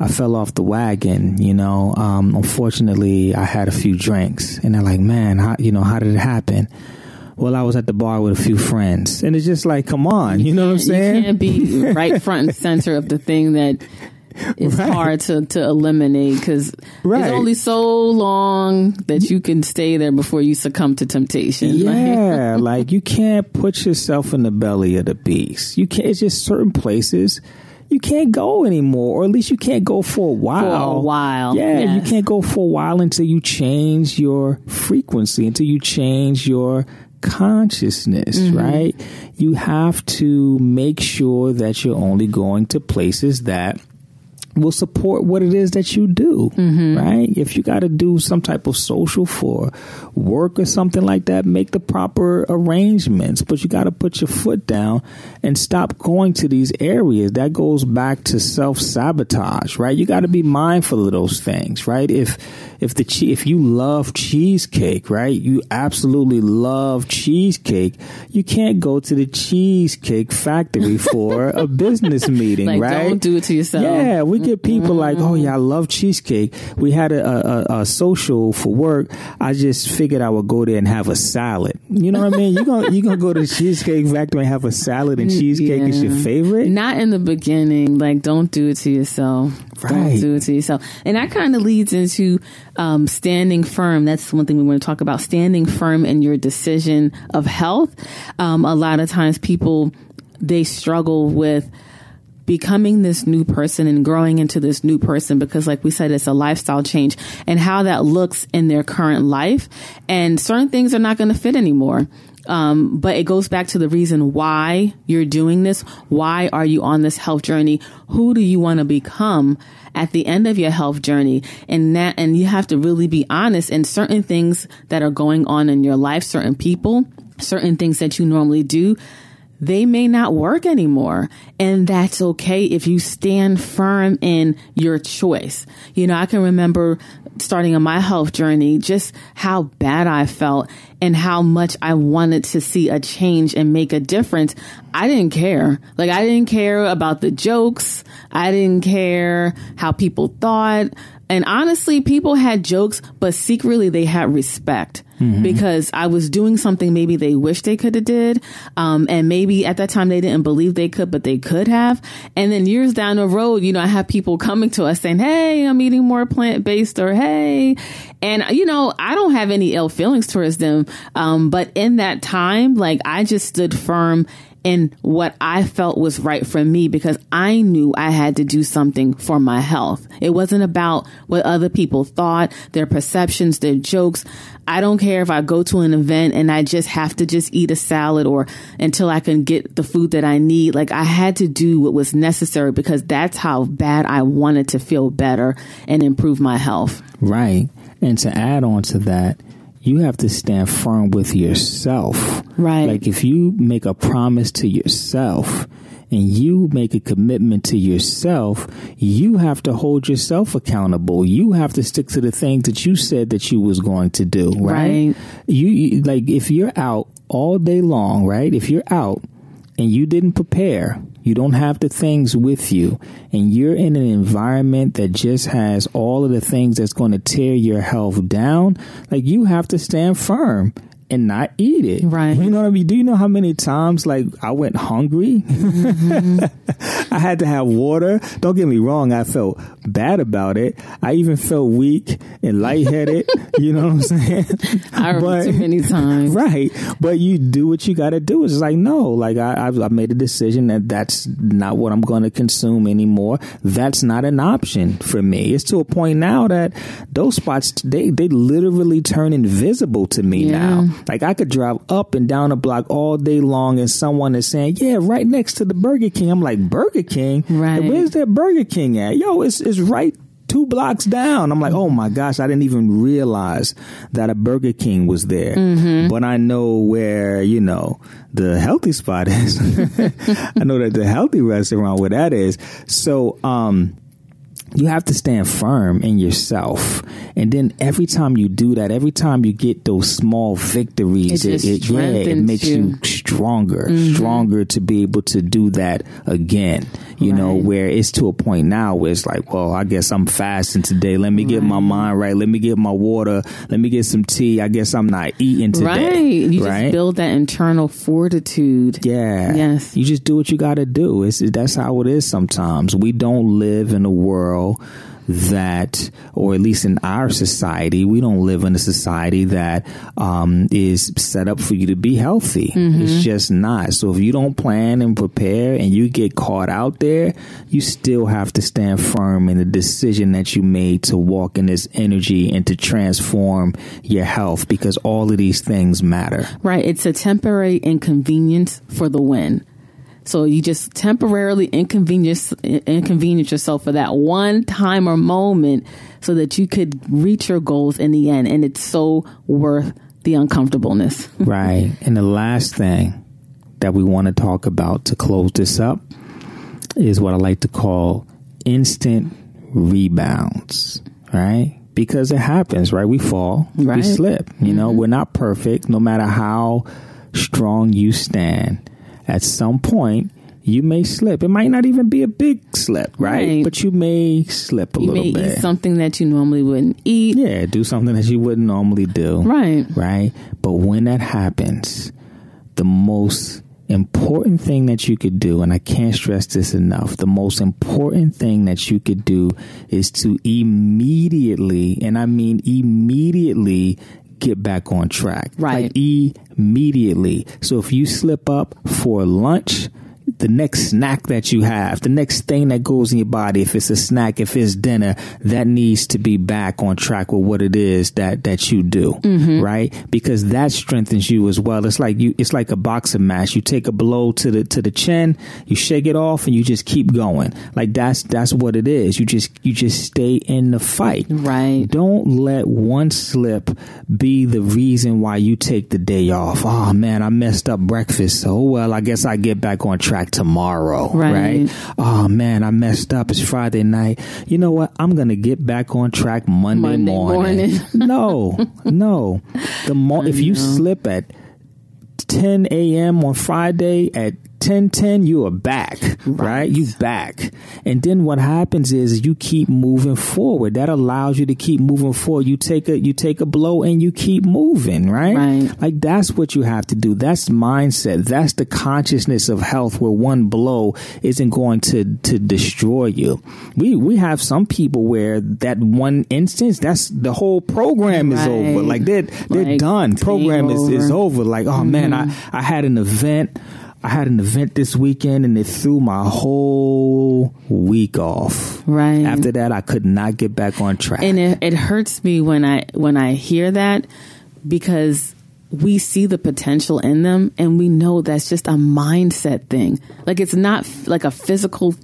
I fell off the wagon," you know, um, unfortunately, I had a few drinks, and they're like, "Man, how, you know, how did it happen?" Well, I was at the bar with a few friends, and it's just like, come on, you, you know what I'm saying? You can't be <laughs> right front and center of the thing that it's right. hard to, to eliminate because right. it's only so long that you can stay there before you succumb to temptation. <laughs> Yeah, like you can't put yourself in the belly of the beast. You can't. It's just certain places you can't go anymore, or at least you can't go for a while. For a while, yeah, yes. you can't go for a while until you change your frequency, until you change your consciousness, mm-hmm. right? You have to make sure that you're only going to places that will support what it is that you do, mm-hmm. right? If you got to do some type of social for work or something like that, make the proper arrangements, but you got to put your foot down and stop going to these areas. That goes back to self sabotage, right? You got to be mindful of those things, right? If, if the, if you love cheesecake, right? You absolutely love cheesecake. You can't go to the cheesecake factory <laughs> for a business meeting, like, right? Don't do it to yourself. Yeah, we get people mm-hmm. like, oh yeah, I love cheesecake. We had a, a, a, social for work. I just figured I would go there and have a salad. You know what I mean? You're gonna you gonna go to the cheesecake factory and have a salad and cheesecake yeah. is your favorite. Not in the beginning. Like, don't do it to yourself. Right. Don't do it to yourself. And that kind of leads into um, standing firm. That's one thing we want to talk about. Standing firm in your decision of health. Um, a lot of times people they struggle with becoming this new person and growing into this new person because like we said it's a lifestyle change and how that looks in their current life and certain things are not going to fit anymore um, but it goes back to the reason why you're doing this. Why are you on this health journey? Who do you want to become at the end of your health journey? And that, and you have to really be honest in certain things that are going on in your life, certain people, certain things that you normally do they may not work anymore. And that's okay if you stand firm in your choice. You know, I can remember starting on my health journey, just how bad I felt and how much I wanted to see a change and make a difference. I didn't care. Like, I didn't care about the jokes. I didn't care how people thought. And honestly, people had jokes, but secretly they had respect mm-hmm. because I was doing something maybe they wish they could have did. Um, and maybe at that time they didn't believe they could, but they could have. And then years down the road, you know, I have people coming to us saying, Hey, I'm eating more plant based or Hey, and you know, I don't have any ill feelings towards them. Um, but in that time, like I just stood firm in what I felt was right for me because I knew I had to do something for my health. It wasn't about what other people thought, their perceptions, their jokes. I don't care if I go to an event and I just have to just eat a salad or until I can get the food that I need. Like I had to do what was necessary because that's how bad I wanted to feel better and improve my health. Right. And to add on to that, you have to stand firm with yourself. Right. Like if you make a promise to yourself and you make a commitment to yourself, you have to hold yourself accountable. You have to stick to the things that you said that you was going to do, right? Right. You, you like if you're out all day long, right? If you're out and you didn't prepare, you don't have the things with you, and you're in an environment that just has all of the things that's going to tear your health down, like you have to stand firm and not eat it. Right. You know what I mean? Do you know how many times like I went hungry? <laughs> I had to have water. Don't get me wrong, I felt bad about it. I even felt weak and lightheaded. <laughs> you know what I'm saying? I remember too many times. <laughs> Right. But you do what you got to do. It's like, no, like I, I've, I made a decision that that's not what I'm going to consume anymore. That's not an option for me. It's to a point now that those spots, they, they literally turn invisible to me Yeah. now. Like I could drive up and down a block all day long and someone is saying, yeah, right next to the Burger King. I'm like, Burger King? Right. Where's that Burger King at? Yo, it's, it's right two blocks down. I'm like, oh my gosh, I didn't even realize that a Burger King was there. But I know where, you know, the healthy spot is. <laughs> I know that the healthy restaurant where that is. So, um, you have to stand firm in yourself. And then every time you do that, every time you get those small victories, It just yeah, it makes you, you. Mm-hmm. stronger, stronger to be able to do that again. You know, where it's to a point now where it's like, well, I guess I'm fasting today. Let me get my mind right. Let me get my water. Let me get some tea. I guess I'm not eating today. Right. You right? just build that internal fortitude. Yeah. Yes. You just do what you got to do. It's that's how it is sometimes. We don't live in a world that, or at least in our society, we don't live in a society that um, is set up for you to be healthy. It's just not. So if you don't plan and prepare and you get caught out there, you still have to stand firm in the decision that you made to walk in this energy and to transform your health because all of these things matter. Right. It's a temporary inconvenience for the win. So you just temporarily inconvenience inconvenience yourself for that one time or moment so that you could reach your goals in the end. And it's so worth the uncomfortableness. <laughs> Right. And the last thing that we want to talk about to close this up is what I like to call instant rebounds, right? Because it happens, right? We fall, we slip. You know, mm-hmm. we're not perfect, no matter how strong you stand. At some point, you may slip. It might not even be a big slip, right? Right. But you may slip a You little may bit. eat something that you normally wouldn't eat. Yeah, do something that you wouldn't normally do. Right. Right. But when that happens, the most important thing that you could do, and I can't stress this enough, the most important thing that you could do is to immediately, and I mean immediately, get back on track. Right. Like immediately. So if you slip up for lunch, the next snack that you have, the next thing that goes in your body, if it's a snack, if it's dinner, that needs to be back on track with what it is that, that you do. Mm-hmm. Right? Because that strengthens you as well. It's like you, it's like a boxing match. You take a blow to the, to the chin, you shake it off and you just keep going. Like that's, that's what it is. You just, you just stay in the fight. Right. Don't let one slip be the reason why you take the day off. Oh man, I messed up breakfast. So well, I guess I get back on track tomorrow. Right. Right. Oh man, I messed up. It's Friday night. You know what? I'm gonna get back on track Monday, Monday morning. morning. <laughs> no, no. The mo- if you slip at 10 a.m. on Friday at 10:10 you are back, right. You back. And then what happens is you keep moving forward. That allows you to keep moving forward. You take a you take a blow and you keep moving, right? Right. Like that's what you have to do. That's mindset. That's the consciousness of health where one blow isn't going to to destroy you. We we have some people where that one instance that's the whole program is Right. over. Like they're they're Like, done. Program is, is over. over. Like, oh man, I, mm-hmm. I had an event. I had an event this weekend and it threw my whole week off. Right. After that, I could not get back on track. and it, it hurts me when I when I hear that because we see the potential in them and we know that's just a mindset thing. Like it's not f- like a physical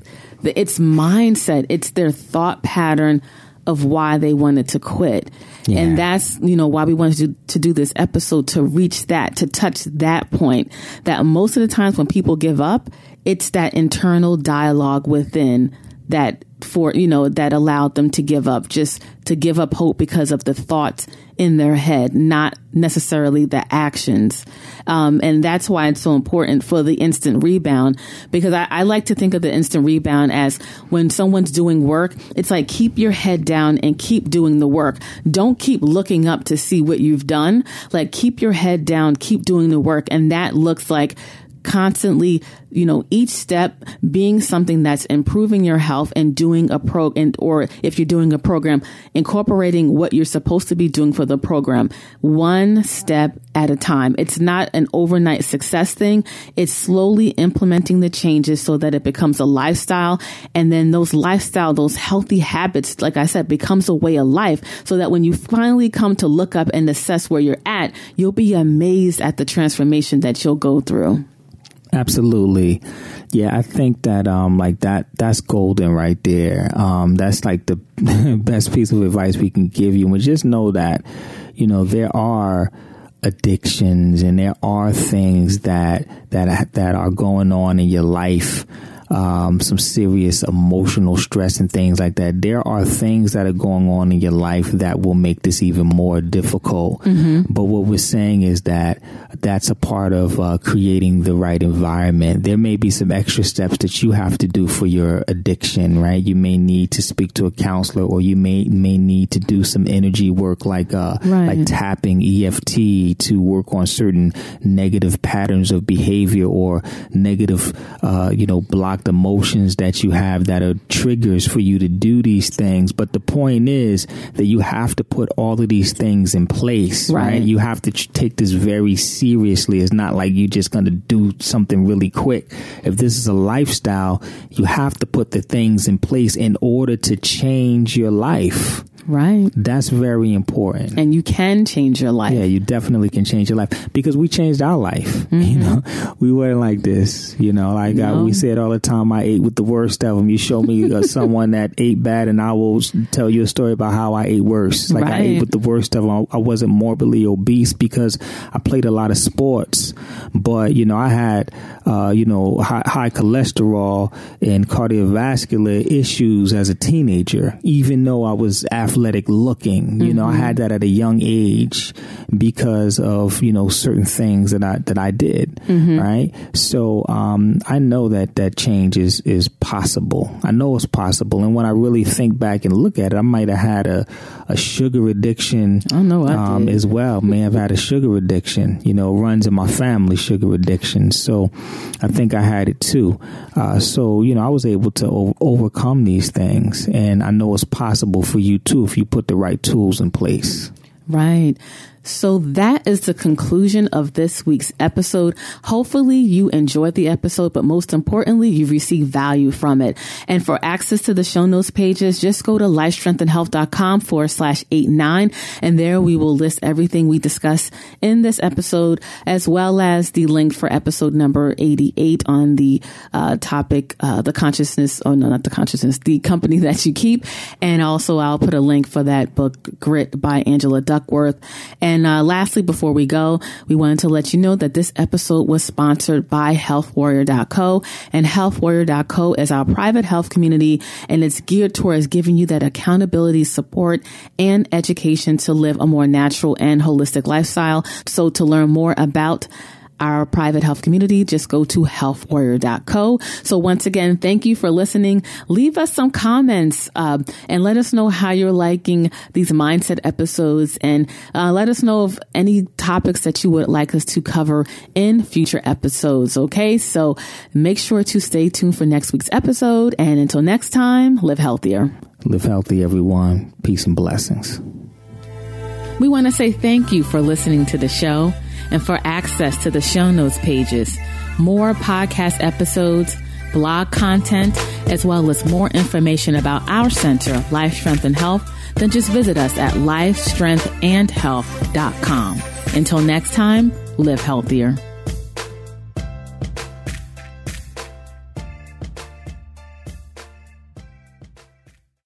it's mindset. It's their thought pattern of why they wanted to quit. Yeah. And that's, you know, why we wanted to, to do this episode to reach that, to touch that point that most of the times when people give up, it's that internal dialogue within that for you know that allowed them to give up just to give up hope because of the thoughts in their head not necessarily the actions. Um, and that's why it's so important for the instant rebound because I, I like to think of the instant rebound as when someone's doing work it's like keep your head down and keep doing the work. Don't keep looking up to see what you've done. Like keep your head down keep doing the work and that looks like constantly, you know, each step being something that's improving your health and doing a pro and or if you're doing a program, incorporating what you're supposed to be doing for the program one step at a time. It's not an overnight success thing. It's slowly implementing the changes so that it becomes a lifestyle. And then those lifestyle, those healthy habits, like I said, becomes a way of life so that when you finally come to look up and assess where you're at, you'll be amazed at the transformation that you'll go through. Absolutely. Yeah, I think that um like that that's golden right there. Um that's like the <laughs> best piece of advice we can give you. And just know that, you know, there are addictions and there are things that that that are going on in your life um, some serious emotional stress and things like that. There are things that are going on in your life that will make this even more difficult. Mm-hmm. But what we're saying is that that's a part of uh, creating the right environment. There may be some extra steps that you have to do for your addiction, right? You may need to speak to a counselor, or you may may need to do some energy work, like uh, right. like tapping EFT to work on certain negative patterns of behavior or negative, uh, you know, blocked emotions that you have that are triggers for you to do these things. But the point is that you have to put all of these things in place, right? right? You have to take this very seriously. It's not like you're just going to do something really quick. If this is a lifestyle, you have to put the things in place in order to change your life. Right. That's very important. And you can change your life. Yeah, you definitely can change your life because we changed our life. <laughs> Mm-hmm. You know, we weren't like this. You know, like no. I, we said all the time, I ate with the worst of them. You show me uh, <laughs> someone that ate bad, and I will tell you a story about how I ate worse. Like right. I ate with the worst of them. I wasn't morbidly obese because I played a lot of sports, but you know, I had uh, you know high, high cholesterol and cardiovascular issues as a teenager, even though I was athletic athletic looking. You mm-hmm. know, I had mm-hmm. that at a young age because of, you know, certain things that I, that I did. Mm-hmm. Right. So, um, I know that that change is, is possible. I know it's possible. And when I really think back and look at it, I might have had a, a sugar addiction. I know I um, as well. May have had a sugar addiction, you know, runs in my family, sugar addiction. So I think I had it too. Uh, so, you know, I was able to overcome these things and I know it's possible for you too if you put the right tools in place. Right. So that is the conclusion of this week's episode. Hopefully you enjoyed the episode, but most importantly, you received value from it. And for access to the show notes pages, just go to lifestrengthandhealth.com forward slash eight nine. And there we will list everything we discuss in this episode, as well as the link for episode number 88 on the uh, topic, uh, the consciousness, oh no, not the consciousness, the company that you keep. And also I'll put a link for that book, Grit by Angela Duckworth. And and uh, lastly, before we go, we wanted to let you know that this episode was sponsored by healthwarrior.co and healthwarrior.co is our private health community and it's geared towards giving you that accountability support and education to live a more natural and holistic lifestyle. So to learn more about our private health community, just go to healthwarrior.co. So once again, thank you for listening. Leave us some comments uh, and let us know how you're liking these mindset episodes and uh, let us know of any topics that you would like us to cover in future episodes. Okay. So make sure to stay tuned for next week's episode. And until next time, live healthier. Live healthy, everyone. Peace and blessings. We want to say thank you for listening to the show and for access to the show notes pages, more podcast episodes, blog content, as well as more information about our center, Life Strength and Health, then just visit us at lifestrengthandhealth.com. Until next time, live healthier.